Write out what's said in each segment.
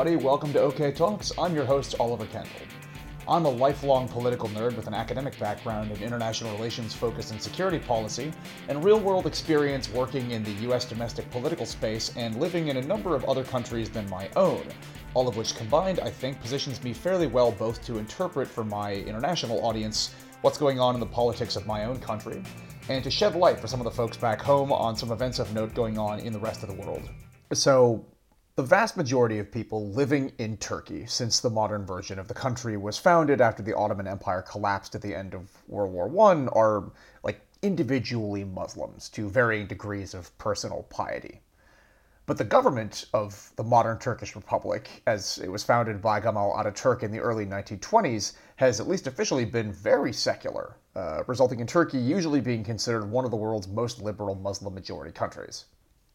everybody. Welcome to OK Talks. I'm your host, Oliver Kendall. I'm a lifelong political nerd with an academic background in international relations focus and security policy, and real world experience working in the US domestic political space and living in a number of other countries than my own. All of which combined, I think, positions me fairly well both to interpret for my international audience what's going on in the politics of my own country, and to shed light for some of the folks back home on some events of note going on in the rest of the world. So, the vast majority of people living in Turkey since the modern version of the country was founded after the Ottoman Empire collapsed at the end of World War I are like individually Muslims to varying degrees of personal piety. But the government of the modern Turkish Republic, as it was founded by Kemal Ataturk in the early 1920s, has at least officially been very secular, uh, resulting in Turkey usually being considered one of the world's most liberal Muslim majority countries.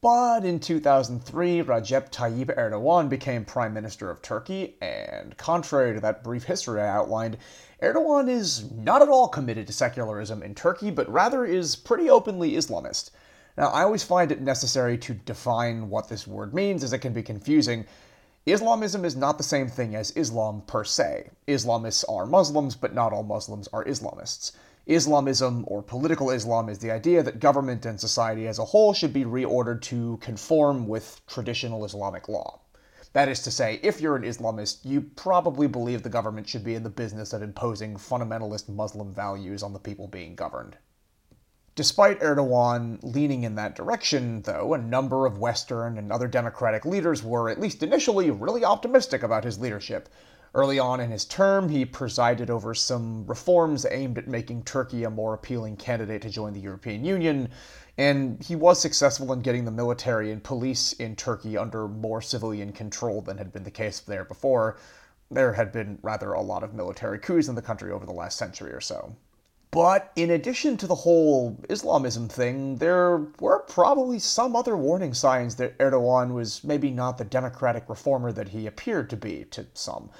But in 2003, Recep Tayyip Erdogan became Prime Minister of Turkey, and contrary to that brief history I outlined, Erdogan is not at all committed to secularism in Turkey, but rather is pretty openly Islamist. Now, I always find it necessary to define what this word means, as it can be confusing. Islamism is not the same thing as Islam per se. Islamists are Muslims, but not all Muslims are Islamists. Islamism, or political Islam, is the idea that government and society as a whole should be reordered to conform with traditional Islamic law. That is to say, if you're an Islamist, you probably believe the government should be in the business of imposing fundamentalist Muslim values on the people being governed. Despite Erdogan leaning in that direction, though, a number of Western and other democratic leaders were, at least initially, really optimistic about his leadership, Early on in his term, he presided over some reforms aimed at making Turkey a more appealing candidate to join the European Union, and he was successful in getting the military and police in Turkey under more civilian control than had been the case there before. There had been rather a lot of military coups in the country over the last century or so. But in addition to the whole Islamism thing, there were probably some other warning signs that Erdogan was maybe not the democratic reformer that he appeared to be to some.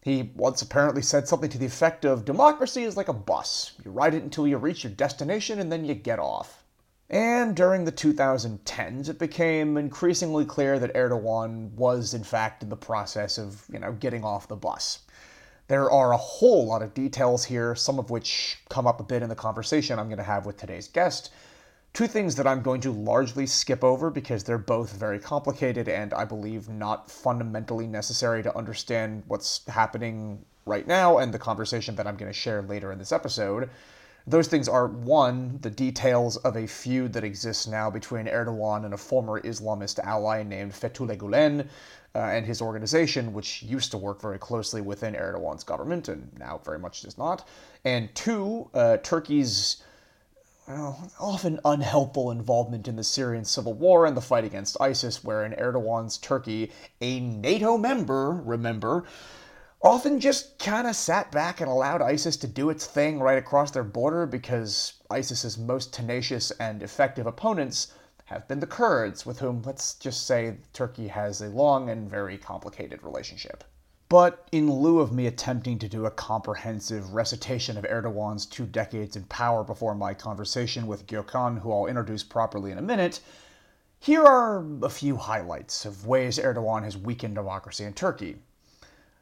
He once apparently said something to the effect of Democracy is like a bus. You ride it until you reach your destination and then you get off. And during the 2010s, it became increasingly clear that Erdogan was, in fact, in the process of, you know, getting off the bus. There are a whole lot of details here, some of which come up a bit in the conversation I'm going to have with today's guest. Two things that I'm going to largely skip over because they're both very complicated and I believe not fundamentally necessary to understand what's happening right now and the conversation that I'm going to share later in this episode. Those things are one, the details of a feud that exists now between Erdogan and a former Islamist ally named Fethullah Gulen uh, and his organization, which used to work very closely within Erdogan's government and now very much does not. And two, uh, Turkey's well, often unhelpful involvement in the Syrian civil war and the fight against ISIS, wherein Erdogan's Turkey, a NATO member, remember, often just kind of sat back and allowed ISIS to do its thing right across their border because ISIS's most tenacious and effective opponents have been the Kurds, with whom, let's just say, Turkey has a long and very complicated relationship. But in lieu of me attempting to do a comprehensive recitation of Erdogan's two decades in power before my conversation with Gökhan, who I'll introduce properly in a minute, here are a few highlights of ways Erdogan has weakened democracy in Turkey.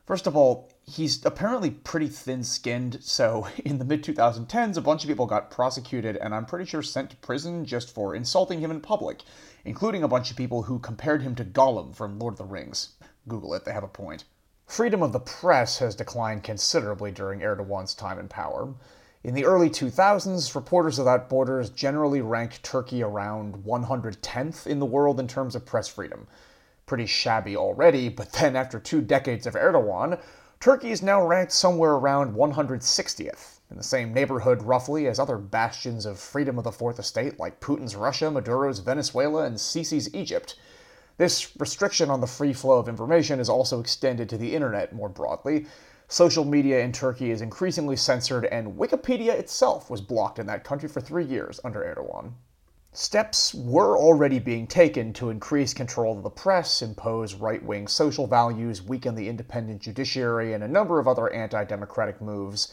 First of all, he's apparently pretty thin skinned, so in the mid 2010s, a bunch of people got prosecuted and I'm pretty sure sent to prison just for insulting him in public, including a bunch of people who compared him to Gollum from Lord of the Rings. Google it, they have a point. Freedom of the press has declined considerably during Erdogan's time in power. In the early 2000s, Reporters Without Borders generally ranked Turkey around 110th in the world in terms of press freedom. Pretty shabby already, but then after two decades of Erdogan, Turkey is now ranked somewhere around 160th, in the same neighborhood roughly as other bastions of freedom of the Fourth Estate like Putin's Russia, Maduro's Venezuela, and Sisi's Egypt. This restriction on the free flow of information is also extended to the internet more broadly. Social media in Turkey is increasingly censored, and Wikipedia itself was blocked in that country for three years under Erdogan. Steps were already being taken to increase control of the press, impose right wing social values, weaken the independent judiciary, and a number of other anti democratic moves.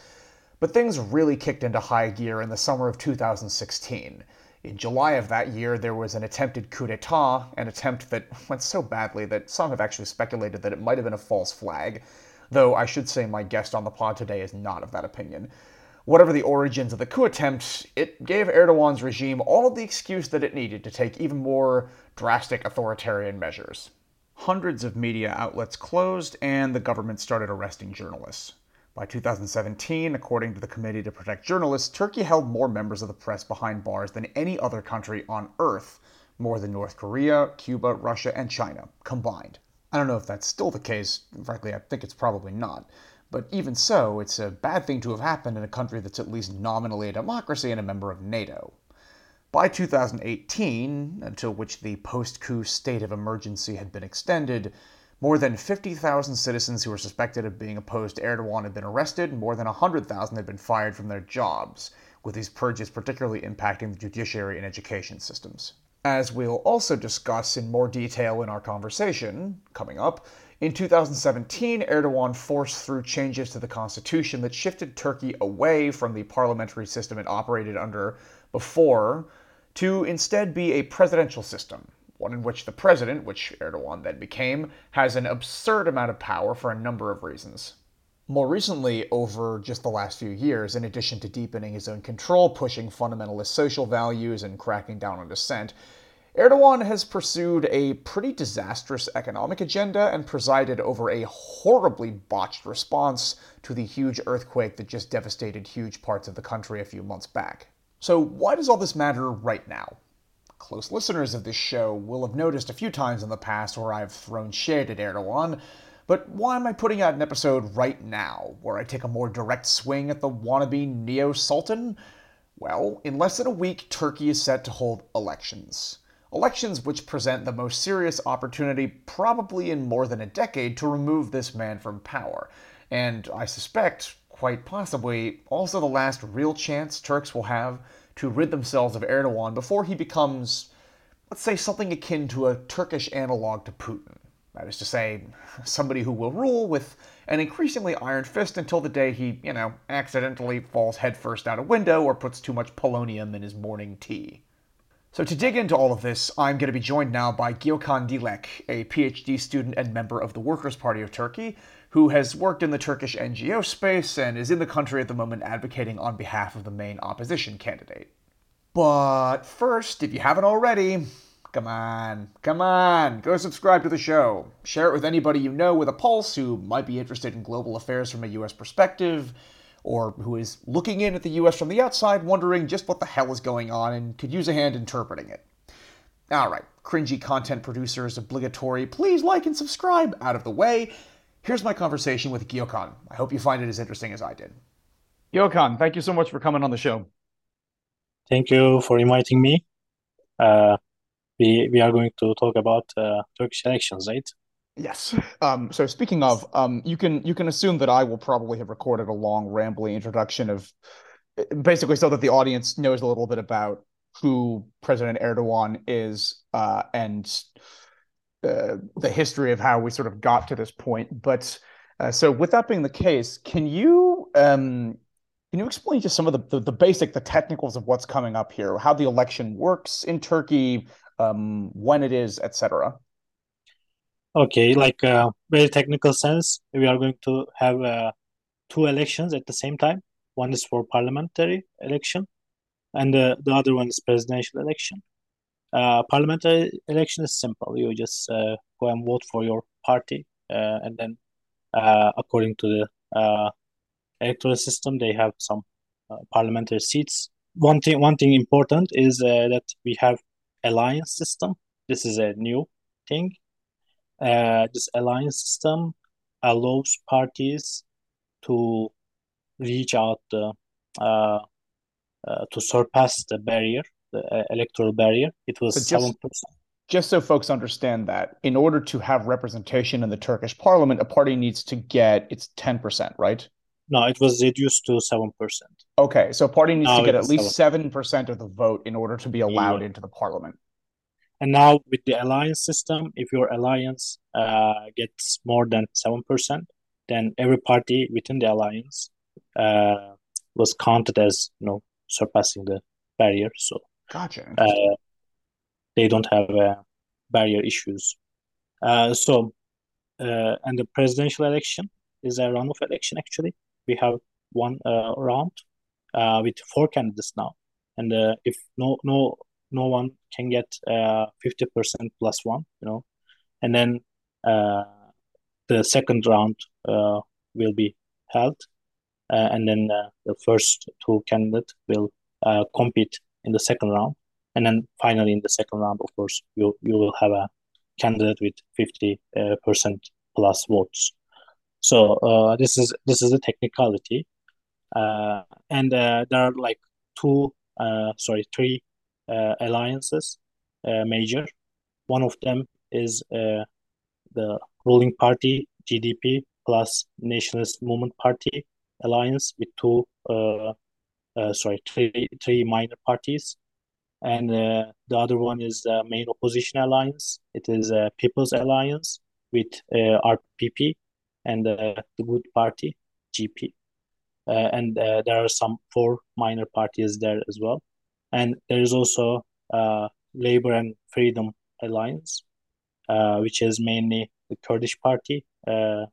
But things really kicked into high gear in the summer of 2016. In July of that year, there was an attempted coup d'etat, an attempt that went so badly that some have actually speculated that it might have been a false flag, though I should say my guest on the pod today is not of that opinion. Whatever the origins of the coup attempt, it gave Erdogan's regime all of the excuse that it needed to take even more drastic authoritarian measures. Hundreds of media outlets closed, and the government started arresting journalists. By 2017, according to the Committee to Protect Journalists, Turkey held more members of the press behind bars than any other country on earth, more than North Korea, Cuba, Russia, and China combined. I don't know if that's still the case. Frankly, I think it's probably not. But even so, it's a bad thing to have happened in a country that's at least nominally a democracy and a member of NATO. By 2018, until which the post coup state of emergency had been extended, more than 50,000 citizens who were suspected of being opposed to Erdogan had been arrested, and more than 100,000 had been fired from their jobs, with these purges particularly impacting the judiciary and education systems. As we'll also discuss in more detail in our conversation coming up, in 2017, Erdogan forced through changes to the constitution that shifted Turkey away from the parliamentary system it operated under before to instead be a presidential system, one in which the president, which Erdogan then became, has an absurd amount of power for a number of reasons. More recently, over just the last few years, in addition to deepening his own control, pushing fundamentalist social values, and cracking down on dissent, Erdogan has pursued a pretty disastrous economic agenda and presided over a horribly botched response to the huge earthquake that just devastated huge parts of the country a few months back. So, why does all this matter right now? Close listeners of this show will have noticed a few times in the past where I've thrown shade at Erdogan, but why am I putting out an episode right now where I take a more direct swing at the wannabe neo sultan? Well, in less than a week, Turkey is set to hold elections. Elections which present the most serious opportunity, probably in more than a decade, to remove this man from power. And I suspect, quite possibly, also the last real chance Turks will have to rid themselves of Erdogan before he becomes, let's say, something akin to a Turkish analog to Putin. That is to say, somebody who will rule with an increasingly iron fist until the day he, you know, accidentally falls headfirst out a window or puts too much polonium in his morning tea. So, to dig into all of this, I'm going to be joined now by Gökhan Dilek, a PhD student and member of the Workers' Party of Turkey, who has worked in the Turkish NGO space and is in the country at the moment advocating on behalf of the main opposition candidate. But first, if you haven't already, come on, come on, go subscribe to the show. Share it with anybody you know with a pulse who might be interested in global affairs from a US perspective, or who is looking in at the US from the outside wondering just what the hell is going on and could use a hand interpreting it. Alright, cringy content producers obligatory, please like and subscribe out of the way. Here's my conversation with Gökhan. I hope you find it as interesting as I did. Gökhan, thank you so much for coming on the show. Thank you for inviting me. Uh, we we are going to talk about uh, Turkish elections, right? Yes. Um, so speaking of, um, you can you can assume that I will probably have recorded a long, rambling introduction of basically so that the audience knows a little bit about who President Erdogan is uh, and uh, the history of how we sort of got to this point. But uh, so, with that being the case, can you um, can you explain just some of the, the, the basic the technicals of what's coming up here, how the election works in Turkey, um, when it is, etc. Okay, like uh, very technical sense, we are going to have uh, two elections at the same time. One is for parliamentary election, and uh, the other one is presidential election. Uh, parliamentary election is simple. You just uh, go and vote for your party, uh, and then uh, according to the uh, electoral system, they have some parliamentary seats. One thing, one thing important is that we have alliance system. This is a new thing. this alliance system allows parties to reach out to surpass the barrier the electoral barrier. It was seven percent. Just so folks understand that, in order to have representation in the Turkish parliament, a party needs to get it's ten percent, right? No, it was reduced to seven percent. Okay, so a party needs now to get at least seven percent of the vote in order to be allowed yeah. into the parliament. And now with the alliance system, if your alliance uh, gets more than seven percent, then every party within the alliance uh, was counted as you know surpassing the barrier. So Gotcha. Uh, they don't have uh, barrier issues. Uh, so, uh, and the presidential election is a runoff election. Actually, we have one uh, round uh, with four candidates now, and if no no no one can get fifty percent plus one, you know, and then the second round will be held, and then the first two candidates will compete in the second round. And then finally in the second round of course you you will have a candidate with 50 uh, percent plus votes. So uh, this is this is a technicality. Uh, and uh, there are like two uh, sorry three uh, alliances major. One of them is the ruling party JDP plus nationalist movement party alliance with two sorry three three minor parties and uh, the other one is the main opposition alliance. It is a People's Alliance with uh, RPP and uh, the Good Party, GP. Uh, and uh, there are some four minor parties there as well. And there is also uh, Labor and Freedom Alliance, uh, which is mainly the Kurdish party uh,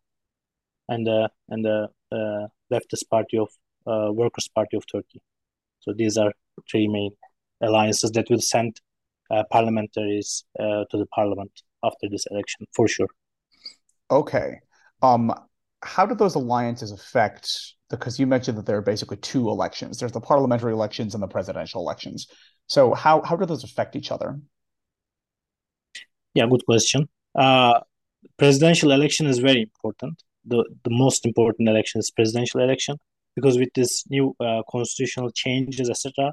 and the and the leftist party of Workers' Party of Turkey. So these are three main alliances that will send uh, parliamentaries uh, to the parliament after this election for sure. Okay. Um, how do those alliances affect? Because you mentioned that there are basically two elections. There's the parliamentary elections and the presidential elections. So how how do those affect each other? Yeah, good question. Uh, presidential election is very important. The the most important election is presidential election because with this new uh, constitutional changes, etc.,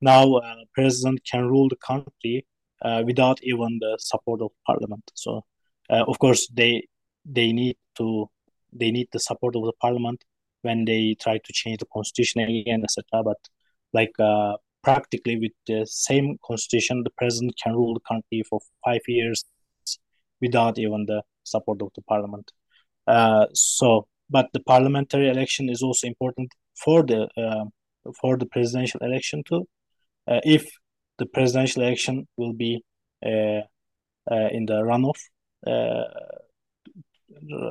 now uh, president can rule the country uh, without even the support of parliament. So, uh, of course, they they need to they need the support of the parliament when they try to change the constitution again, etc. But like uh, practically with the same constitution, the president can rule the country for five years without even the support of the parliament. Uh, so, but the parliamentary election is also important for the uh, for the presidential election too, uh, if the presidential election will be uh, in the runoff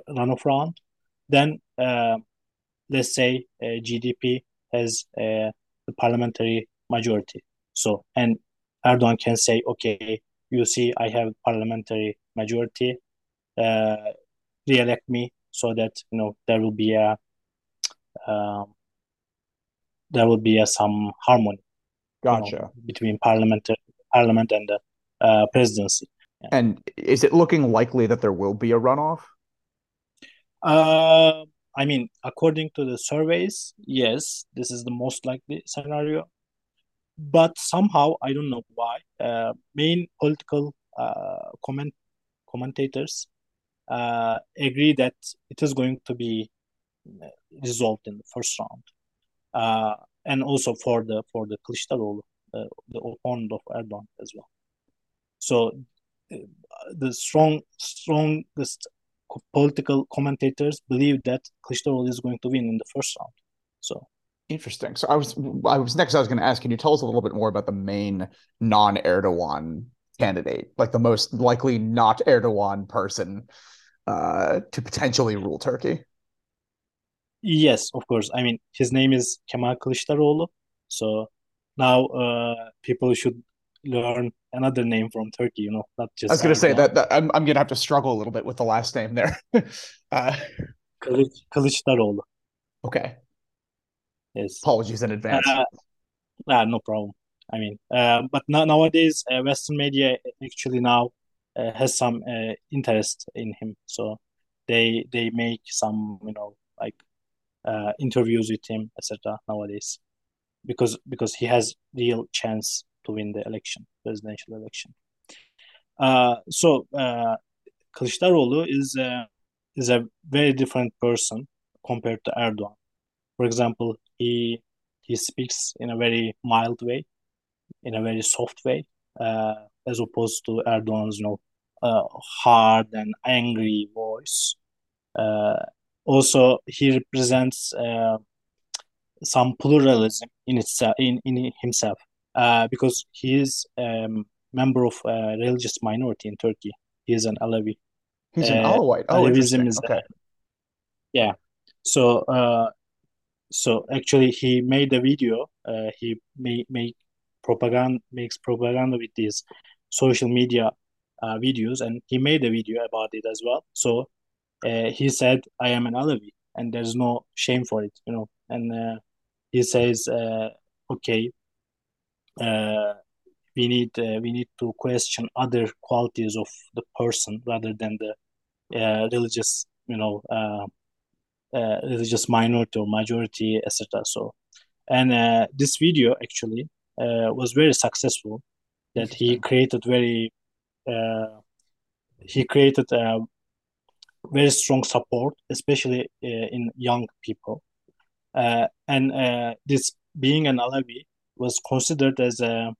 runoff round, then let's say JDP has the parliamentary majority. So and Erdogan can say, okay, you see, I have parliamentary majority. Uh, re-elect me so that you know there will be a um, there will be a, some harmony Gotcha. You know, between parliament, parliament and the uh, presidency. Yeah. And is it looking likely that there will be a runoff? Uh, I mean, according to the surveys, yes, this is the most likely scenario. But somehow, I don't know why, uh, main political uh, comment commentators uh, agree that it is going to be resolved in the first round. Uh, and also for the for the Kılıçdaroğlu, uh, the opponent of Erdogan as well. So uh, the strong strongest political commentators believe that Kılıçdaroğlu is going to win in the first round. So interesting. So I was I was next I was going to ask can you tell us a little bit more about the main non-Erdogan candidate, like the most likely not Erdogan person uh, to potentially rule Turkey? Yes, of course. I mean, his name is Kemal Kılıçdaroğlu. So now uh, people should learn another name from Turkey, you know, not just. I was going to say that, that, I'm, I'm going to have to struggle a little bit with the last name there. uh, Kılıç, Kılıçdaroğlu. Okay. Yes. Apologies in advance. Uh, uh, no problem. I mean, uh, but now, nowadays, uh, Western media actually now has some uh, interest in him. So they they make some, you know, like uh, interviews with him, etc. Nowadays, because because he has real chance to win the election, presidential election. Uh, so uh, Kılıçdaroğlu is a, is a very different person compared to Erdogan. For example, he he speaks in a very mild way, in a very soft way, uh, as opposed to Erdogan's you know uh, hard and angry voice. Uh, also he represents uh, some pluralism in itself in, in himself uh, because he is a um, member of a religious minority in Turkey. He is an Alawi. He's an Alawite. Oh, interesting. Is, okay. yeah. So, uh, so actually, he made a video. Uh, he make make propaganda makes propaganda with these social media uh, videos, and he made a video about it as well. So, uh, he said, "I am an Alawi," and there's no shame for it, you know. And uh, he says, uh, "Okay, uh, we need uh, we need to question other qualities of the person rather than the uh, religious you know uh, uh, religious minority or majority etc so and uh, this video actually was very successful that he created very he created a very strong support especially in young people and this being an alawi was considered as a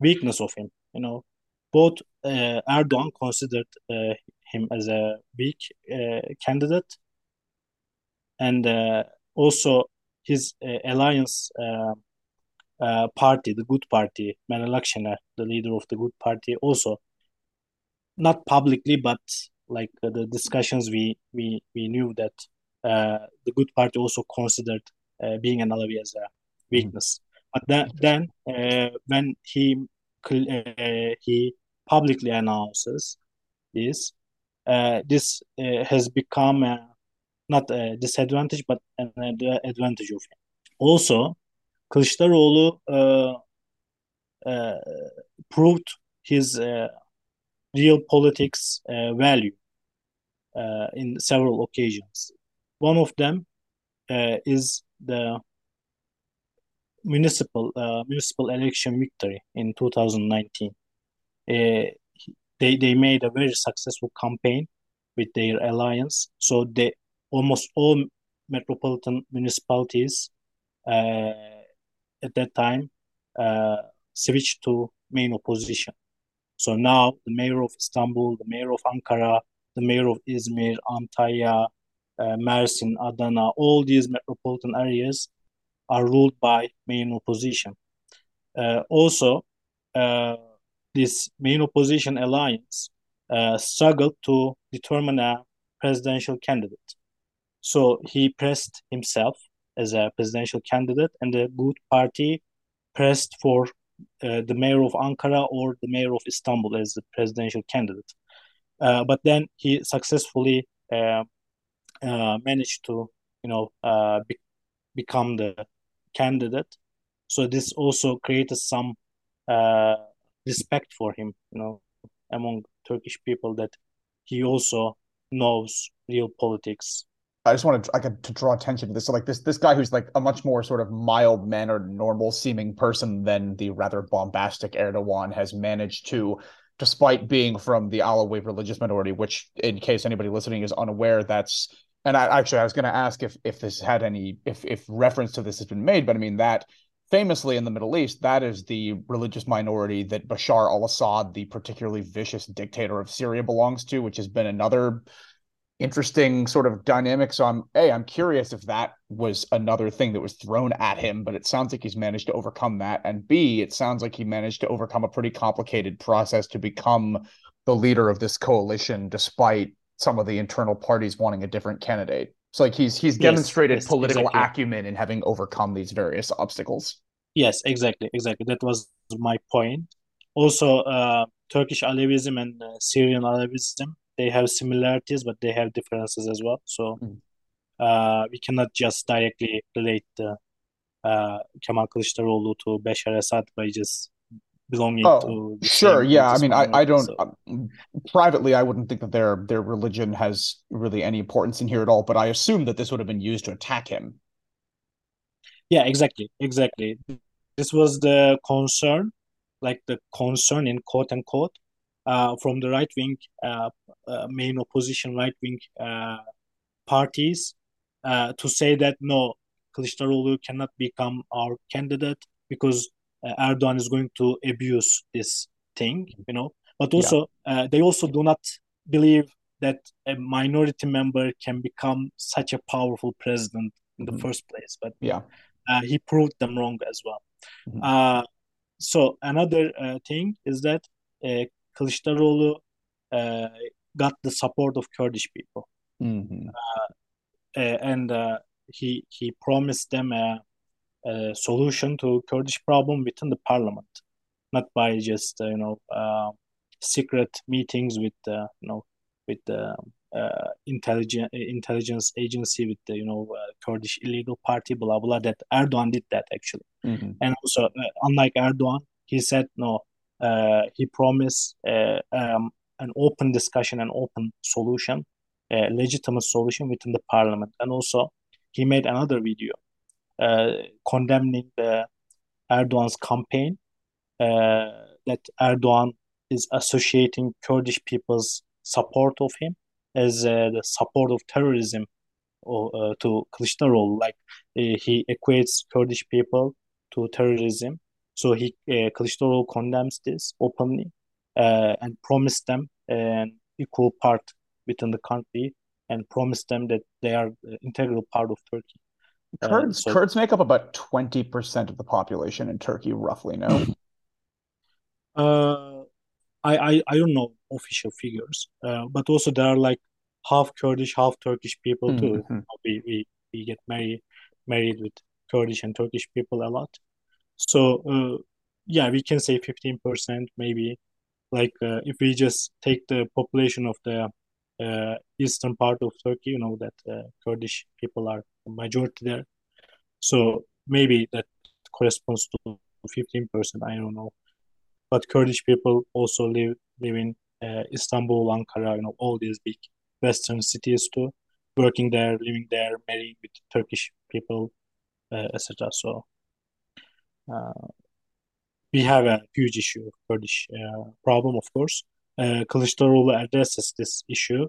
weakness of him. You know, both uh, Erdogan considered uh, him as a weak uh, candidate, and uh, also his uh, alliance uh, party, the Good Party, Meral the leader of the Good Party, also not publicly, but like the discussions we we we knew that the Good Party also considered being an Alawi as a weakness. But then, then uh, when he uh, he publicly announces this, uh, this uh, has become a, not a disadvantage but an advantage of him. Also, Kılıçdaroğlu uh, uh, proved his real politics value in several occasions. One of them is the municipal uh, municipal election victory in 2019. Uh, they they made a very successful campaign with their alliance. So they almost all metropolitan municipalities uh, at that time uh, switched to main opposition. So now the mayor of Istanbul, the mayor of Ankara, the mayor of Izmir, Antalya, uh, Mersin, Adana, all these metropolitan areas are ruled by main opposition. Uh, also, uh, this main opposition alliance uh, struggled to determine a presidential candidate. So he pressed himself as a presidential candidate, and the Good Party pressed for uh, the mayor of Ankara or the mayor of Istanbul as the presidential candidate. Uh, but then he successfully uh, managed to, you know, be- become the candidate. So this also created some uh, respect for him, you know, among Turkish people that he also knows real politics. I just wanted could to draw attention to this. So like this this guy who's like a much more sort of mild mannered, normal seeming person than the rather bombastic Erdogan has managed to, despite being from the Alawi religious minority, which in case anybody listening is unaware, that's and I actually I was going to ask if if this had any if if reference to this has been made, but I mean that famously in the Middle East, that is the religious minority that Bashar al-Assad, the particularly vicious dictator of Syria, belongs to, which has been another interesting sort of dynamic. So I'm a I'm curious if that was another thing that was thrown at him, but it sounds like he's managed to overcome that. And B, it sounds like he managed to overcome a pretty complicated process to become the leader of this coalition, despite some of the internal parties wanting a different candidate. So like he's he's demonstrated yes, yes, political exactly. acumen in having overcome these various obstacles. Yes, exactly, exactly. That was my point. Also, uh, Turkish Alevism and uh, Syrian Alevism they have similarities, but they have differences as well. So mm. uh, we cannot just directly relate the uh, Kemal Kılıçdaroğlu to Bashar Assad by just belonging oh, to sure yeah i mean i i don't so. um, privately i wouldn't think that their their religion has really any importance in here at all but i assume that this would have been used to attack him yeah exactly exactly this was the concern like the concern in quote unquote uh, from the right wing uh, uh, main opposition right wing uh, parties uh, to say that no Kılıçdaroğlu cannot become our candidate because uh, Erdogan is going to abuse this thing, you know. But also, yeah. uh, they also do not believe that a minority member can become such a powerful president in the mm-hmm. first place. But yeah, uh, he proved them wrong as well. Mm-hmm. Uh, so another uh, thing is that uh, Kılıçdaroğlu uh, got the support of Kurdish people, mm-hmm. uh, uh, and uh, he he promised them a, a, solution to Kurdish problem within the parliament, not by just you know secret meetings with you know with the uh, intelligence intelligence agency with the you know uh, Kurdish illegal party blah blah that Erdogan did that actually mm-hmm. and also uh, unlike Erdogan he said no uh, he promised uh, um, an open discussion an open solution a legitimate solution within the parliament and also he made another video uh, condemning the Erdogan's campaign that Erdogan is associating Kurdish people's support of him as uh, the support of terrorism or, uh, to Kılıçdaroğlu. Like uh, he equates Kurdish people to terrorism. So he uh, Kılıçdaroğlu condemns this openly uh, and promised them an equal part within the country and promised them that they are an integral part of Turkey. Uh, Kurds, so, Kurds make up about 20% of the population in Turkey, roughly, no? uh, I, I, I don't know official figures, uh, but also there are like half Kurdish, half Turkish people too. Mm-hmm. We, we we get married married with Kurdish and Turkish people a lot. So uh, yeah, we can say fifteen percent maybe. Like uh, if we just take the population of the uh, eastern part of Turkey, you know that uh, Kurdish people are majority there. So maybe that corresponds to fifteen percent. I don't know, but Kurdish people also live live in uh, Istanbul, Ankara, you know, all these big Western cities too, working there, living there, marrying with Turkish people, uh, etc. So uh, we have a huge issue of Kurdish uh, problem, of course. Uh, Kılıçdaroğlu addresses this issue,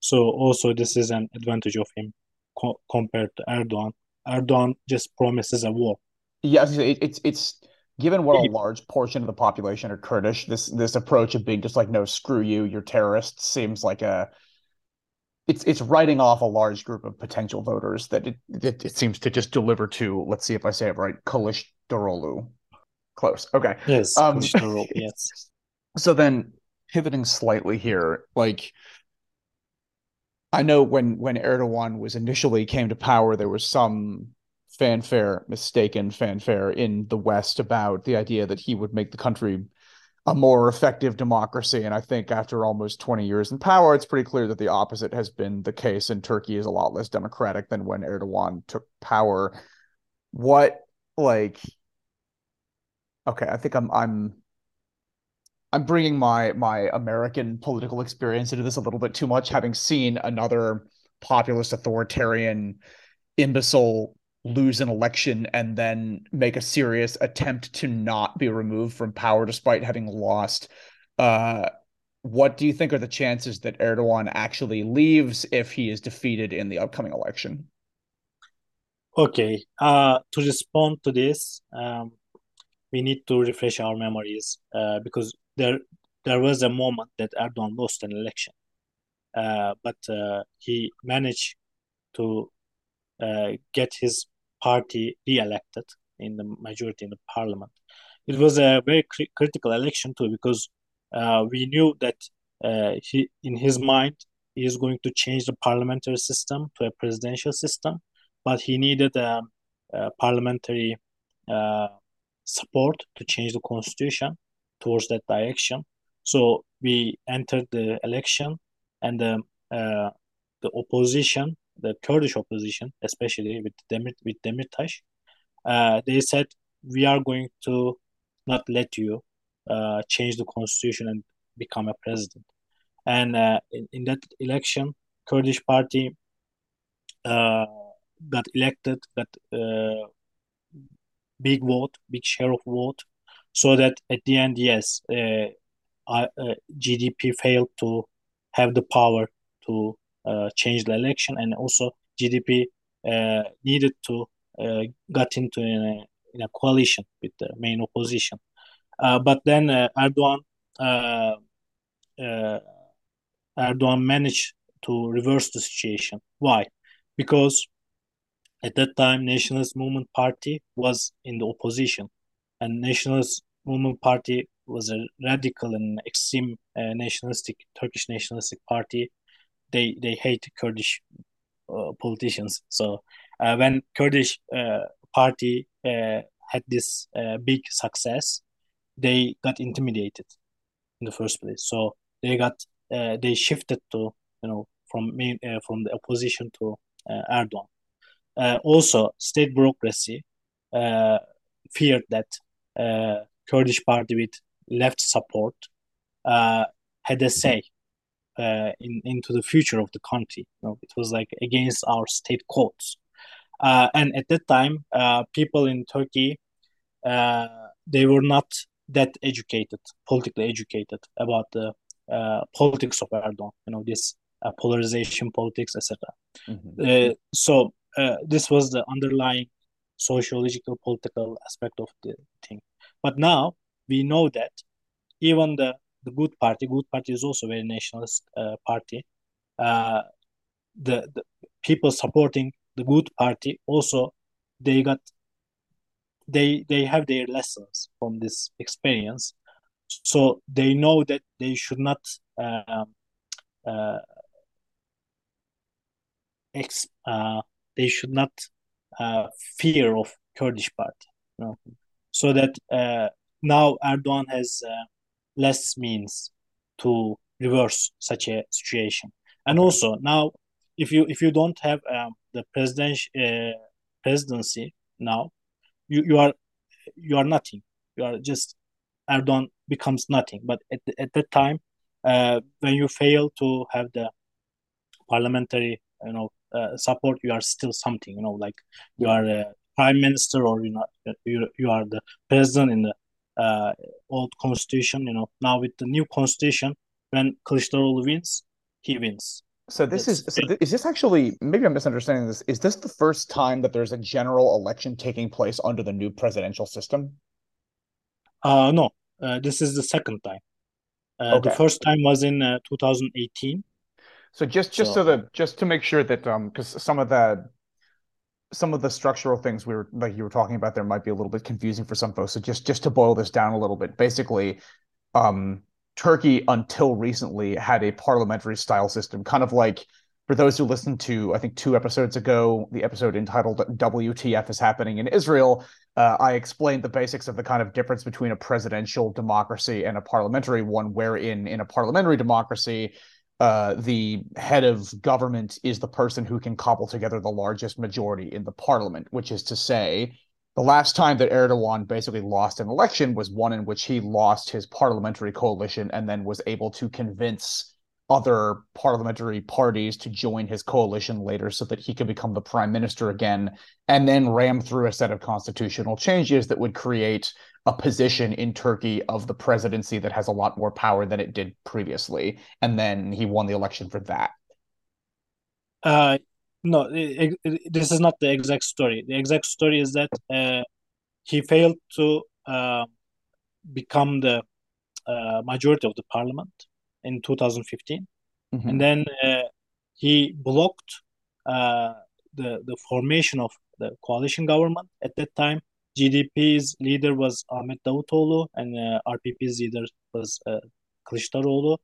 so also this is an advantage of him co compared to Erdogan. Erdogan just promises a war. Yes, it, it's it's given what a large portion of the population are Kurdish. This this approach of being just like no, screw you, you're terrorists seems like a it's it's writing off a large group of potential voters that it, it, it seems to just deliver to. Let's see if I say it right. Kalish Dorolu. Close. Okay. Yes. Um, yes. So then pivoting slightly here, like I know when when Erdogan was initially came to power, there was some fanfare, mistaken fanfare in the West about the idea that he would make the country a more effective democracy. And I think after almost 20 years in power, it's pretty clear that the opposite has been the case. And Turkey is a lot less democratic than when Erdogan took power. What like okay, I think I'm I'm I'm bringing my my American political experience into this a little bit too much, having seen another populist authoritarian imbecile lose an election and then make a serious attempt to not be removed from power despite having lost. Uh, what do you think are the chances that Erdogan actually leaves if he is defeated in the upcoming election? Okay, uh, to respond to this, um, we need to refresh our memories uh, because there there was a moment that Erdogan lost an election, uh, but uh, he managed to uh, get his party re-elected in the majority in the parliament. It was a very cr- critical election too because uh, we knew that uh, he, in his mind, he is going to change the parliamentary system to a presidential system, but he needed a, um, a parliamentary support to change the constitution towards that direction. So we entered the election, and the uh, the opposition the Kurdish opposition, especially with Demir with Demirtas, uh, they said we are going to not let you uh, change the constitution and become a president. And uh, in, in, that election, Kurdish party uh, got elected, got uh, big vote, big share of vote, so that at the end, yes, uh, JDP failed to have the power to uh, change the election, and also JDP uh, needed to uh, got into in a, in a coalition with the main opposition. but then Erdogan Erdogan managed to reverse the situation. Why? Because at that time, Nationalist Movement Party was in the opposition, and Nationalist movement party was a radical and extreme uh, nationalistic Turkish nationalistic party. They they hate Kurdish uh, politicians. So uh, when Kurdish uh, party uh, had this uh, big success, they got intimidated in the first place. So they got they shifted to you know from main, from the opposition to Erdogan. Also, state bureaucracy feared that Kurdish party with left support uh, had a say uh, in into the future of the country. You know, it was like against our state codes. Uh, and at that time, uh, people in Turkey uh, they were not that educated, politically educated about the uh, politics of Erdogan. You know, this polarization politics, etc. Mm-hmm. so this was the underlying sociological political aspect of the thing. But now we know that even the, the good party, good party is also a very nationalist uh, party. Uh, the, the people supporting the good party also they got they they have their lessons from this experience so they know that they should not um, uh, ex, uh, they should not uh, fear of Kurdish party you know? so that uh, now Erdogan has uh, less means to reverse such a situation. And also now, if you if you don't have um, the president uh, presidency now, you, you are you are nothing. You are just Erdogan becomes nothing. But at at that time, uh, when you fail to have the parliamentary, you know, uh, support, you are still something. You know, like you are a prime minister or you know you you are the president in the uh, old constitution. You know, now with the new constitution, when Kılıçdaroğlu wins, he wins. So this is so th- is this actually maybe I'm misunderstanding this. Is this the first time that there's a general election taking place under the new presidential system? Uh no. Uh, this is the second time. Uh, okay. The first time was in uh, 2018. So just just so, so that just to make sure that um because some of the some of the structural things we were like you were talking about there might be a little bit confusing for some folks. So just just to boil this down a little bit, basically, um, Turkey until recently had a parliamentary style system, kind of like for those who listened to I think two episodes ago, the episode entitled "WTF is happening in Israel." Uh, I explained the basics of the kind of difference between a presidential democracy and a parliamentary one, wherein in a parliamentary democracy uh, the head of government is the person who can cobble together the largest majority in the parliament, which is to say, the last time that Erdogan basically lost an election was one in which he lost his parliamentary coalition and then was able to convince other parliamentary parties to join his coalition later so that he could become the prime minister again and then ram through a set of constitutional changes that would create a position in Turkey of the presidency that has a lot more power than it did previously, and then he won the election for that. Uh, no, it, it, this is not the exact story. The exact story is that uh, he failed to uh, become the uh, majority of the parliament in 2015, mm-hmm. and then uh, he blocked uh, the the formation of the coalition government at that time JDP's leader was Ahmet Davutoğlu and uh, RPP's leader was uh, Kılıçdaroğlu.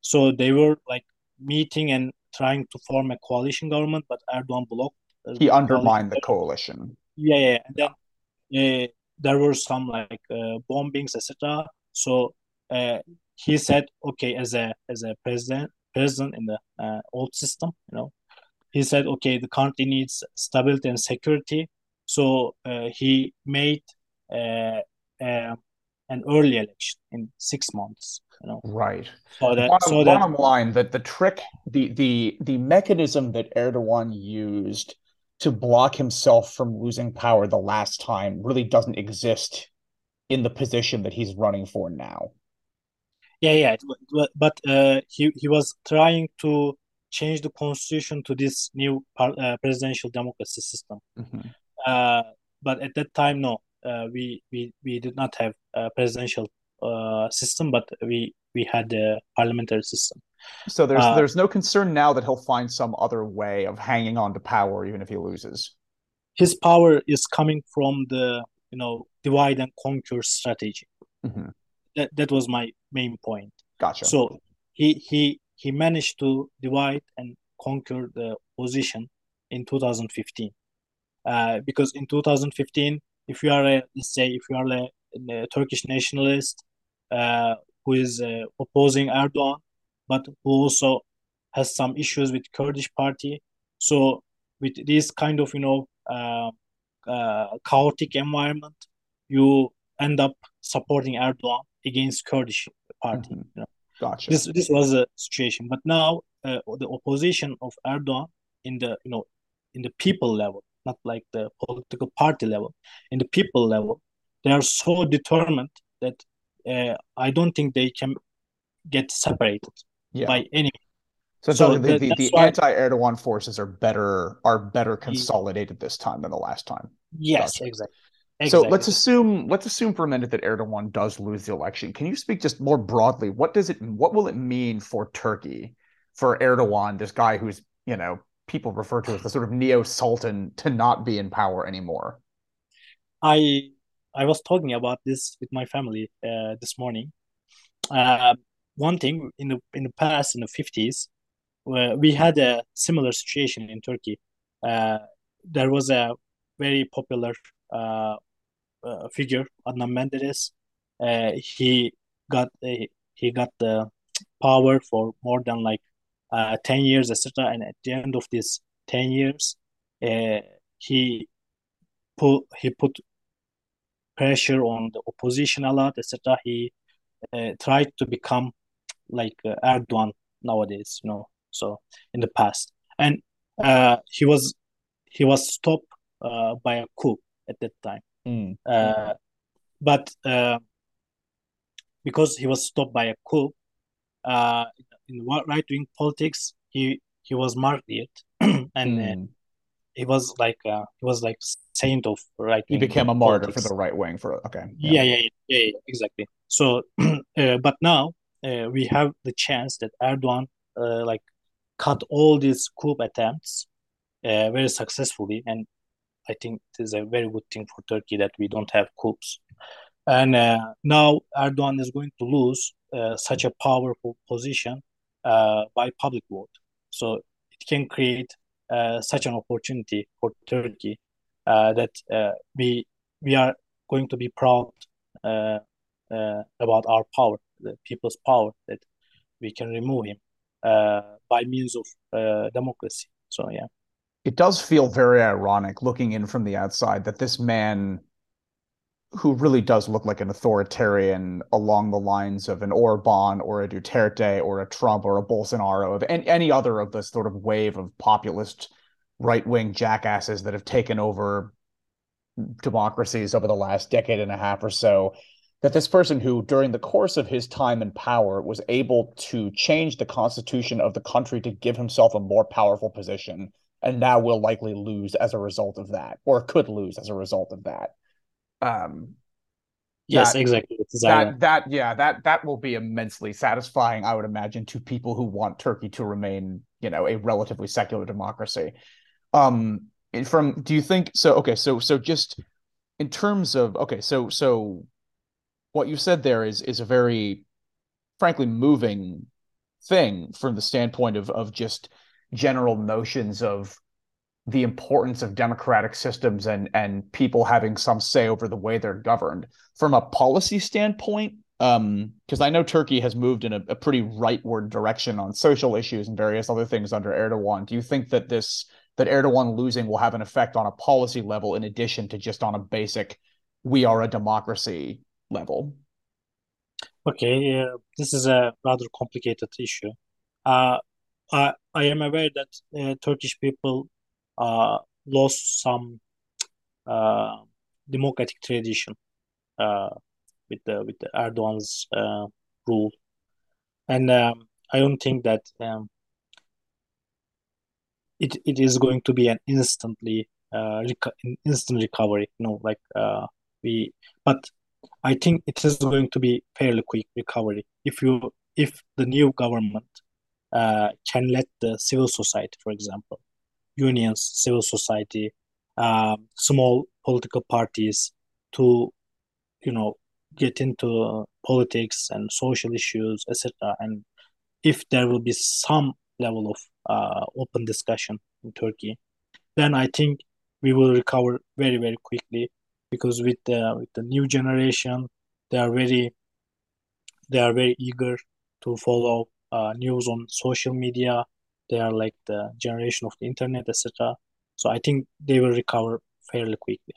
So they were like meeting and trying to form a coalition government, but Erdogan blocked. he undermined the coalition. Yeah, yeah. And then uh, there were some like uh, bombings, etc. So uh, he said, okay, as a as a president, president in the uh, old system, you know, he said, okay, the country needs stability and security. So uh, he made uh, uh, an early election in six months. You know? Right. So that, bottom, so that, bottom line, that the trick, the the the mechanism that Erdogan used to block himself from losing power the last time really doesn't exist in the position that he's running for now. Yeah, yeah, but, uh, he he was trying to change the constitution to this new uh, presidential democracy system. Mm-hmm. Uh, but at that time, no, uh, we we we did not have a presidential uh, system, but we we had a parliamentary system. So there's uh, there's no concern now that he'll find some other way of hanging on to power, even if he loses. His power is coming from the you know divide and conquer strategy. Mm-hmm. That that was my main point. Gotcha. So he he he managed to divide and conquer the position in 2015. Uh, because in 2015, if you are a let's say if you are a, a Turkish nationalist uh, who is uh, opposing Erdogan, but who also has some issues with Kurdish party, so with this kind of you know uh, uh, chaotic environment, you end up supporting Erdogan against Kurdish party. Mm-hmm. You know? Gotcha. This this was a situation, but now uh, the opposition of Erdogan in the you know in the people level, not like the political party level, in the people level, they are so determined that uh, I don't think they can get separated yeah. by any so, so the, the, the anti-Erdogan forces are better are better consolidated this time than the last time. Yes, gotcha. exactly. exactly. So let's assume let's assume for a minute that Erdogan does lose the election. Can you speak just more broadly? What does it what will it mean for Turkey, for Erdogan, this guy who's you know people refer to as the sort of neo sultan, to not be in power anymore? I I was talking about this with my family uh, this morning. Uh, one thing in the in the past in the fifties, we had a similar situation in Turkey. Uh, there was a very popular uh, uh, figure, Adnan Menderes. Uh, he got he got the power for more than like uh, ten years, etc. And at the end of these ten years, uh, he put he put pressure on the opposition a lot, etc. He tried to become like Erdogan nowadays, you know so in the past and uh, he was he was stopped uh, by a coup at that time mm. uh, but uh, because he was stopped by a coup uh, in right-wing politics he he was martyred and mm. he was like uh, he was like saint of right he became a martyr politics. for the right wing for okay yeah yeah yeah, yeah, yeah exactly so but now we have the chance that Erdogan like cut all these coup attempts uh, very successfully, and I think it is a very good thing for Turkey that we don't have coups. And uh, now Erdogan is going to lose uh, such a powerful position uh, by public vote, so it can create uh, such an opportunity for Turkey uh, that we we are going to be proud uh about our power, the people's power, that we can remove him uh, by means of uh, democracy. So yeah, it does feel very ironic looking in from the outside that this man who really does look like an authoritarian along the lines of an Orban or a Duterte or a Trump or a Bolsonaro of any, any other of the sort of wave of populist right-wing jackasses that have taken over democracies over the last decade and a half or so that this person who, during the course of his time in power, was able to change the constitution of the country to give himself a more powerful position, and now will likely lose as a result of that, or could lose as a result of that. Um, yes, that, exactly. That that yeah, that that will be immensely satisfying, I would imagine, to people who want Turkey to remain, you know, a relatively secular democracy. Um, from do you think so? Okay, so so just in terms of okay, so so what you said there is is a very frankly moving thing from the standpoint of of just general notions of the importance of democratic systems and and people having some say over the way they're governed from a policy standpoint um because i know turkey has moved in a, a pretty rightward direction on social issues and various other things under erdogan do you think that this that erdogan losing will have an effect on a policy level in addition to just on a basic we are a democracy level? Okay, uh, this is a rather complicated issue. Uh, I, I am aware that uh, Turkish people lost some uh, democratic tradition uh, with the with the Erdogan's uh, rule, and um, I don't think that um, it it is going to be an instantly uh, instant recovery. You know, like uh, we, but I think it is going to be fairly quick recovery if you if the new government uh, can let the civil society, for example, unions, civil society, um, small political parties, to you know get into politics and social issues, etc. And if there will be some level of uh, open discussion in Turkey, then I think we will recover very very quickly because with the with the new generation, they are very they are very eager to follow uh, news on social media. They are like the generation of the internet, etc. So I think they will recover fairly quickly.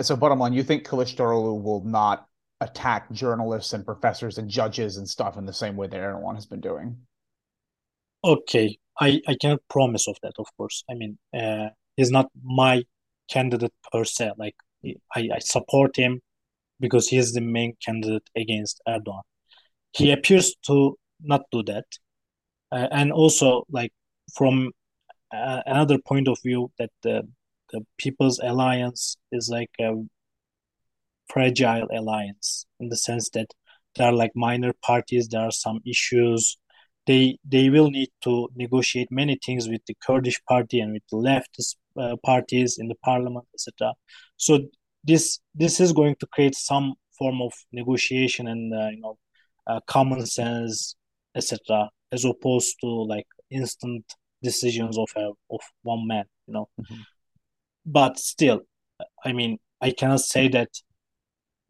So, bottom line, you think Kılıçdaroğlu will not attack journalists and professors and judges and stuff in the same way that Erdogan has been doing? Okay, I, I cannot promise of that, of course. I mean, uh, he's not my candidate per se. Like, I, I support him because he is the main candidate against Erdogan. He appears to not do that. Uh, and also, like, from uh, another point of view, that the, the People's Alliance is like a fragile alliance in the sense that there are like minor parties, there are some issues. They they will need to negotiate many things with the Kurdish party and with the leftist uh, parties in the parliament, etc. So this this is going to create some form of negotiation and uh, you know uh, common sense, etc. As opposed to like instant decisions of a, of one man, you know. Mm-hmm. But still, I mean, I cannot say that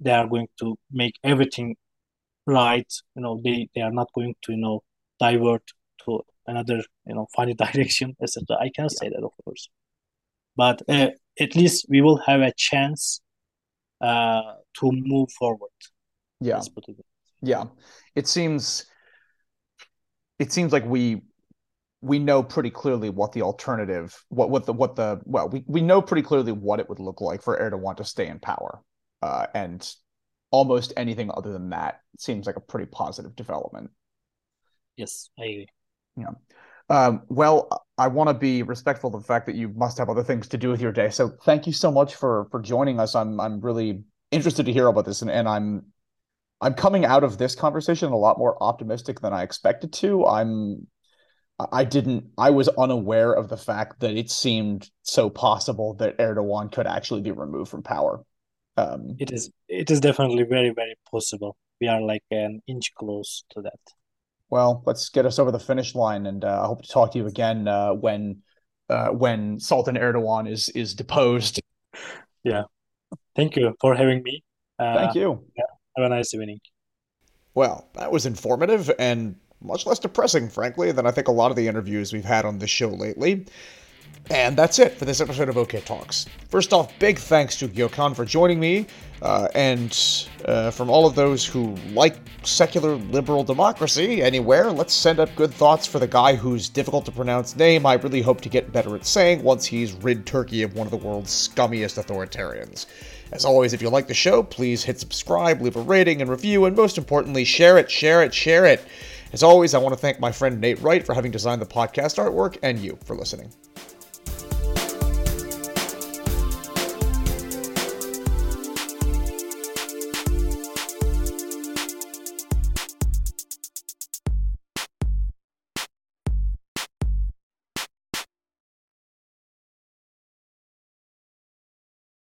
they are going to make everything right you know they they are not going to you know divert to another you know funny direction etc i can yeah. say that of course but uh, at least we will have a chance uh, to move forward yeah it yeah it seems it seems like we we know pretty clearly what the alternative what what the what the well we, we know pretty clearly what it would look like for Erdogan to stay in power uh, and almost anything other than that seems like a pretty positive development. Yes, I agree. Yeah. Um, well, I want to be respectful of the fact that you must have other things to do with your day. So thank you so much for for joining us. I'm I'm really interested to hear about this, and, and I'm I'm coming out of this conversation a lot more optimistic than I expected to. I'm I didn't I was unaware of the fact that it seemed so possible that Erdogan could actually be removed from power. Um, it is it is definitely very very possible. We are like an inch close to that. Well, let's get us over the finish line, and uh, I hope to talk to you again uh, when uh, when Sultan Erdogan is is deposed. Yeah, thank you for having me. Uh, thank you. Yeah, have a nice evening. Well, that was informative and much less depressing, frankly, than I think a lot of the interviews we've had on this show lately. And that's it for this episode of OK Talks. First off, big thanks to Gökhan for joining me, uh, and uh, from all of those who like secular liberal democracy anywhere, let's send up good thoughts for the guy whose difficult to pronounce name I really hope to get better at saying once he's rid Turkey of one of the world's scummiest authoritarians. As always, if you like the show, please hit subscribe, leave a rating and review, and most importantly, share it, share it, share it. As always, I want to thank my friend Nate Wright for having designed the podcast artwork and you for listening.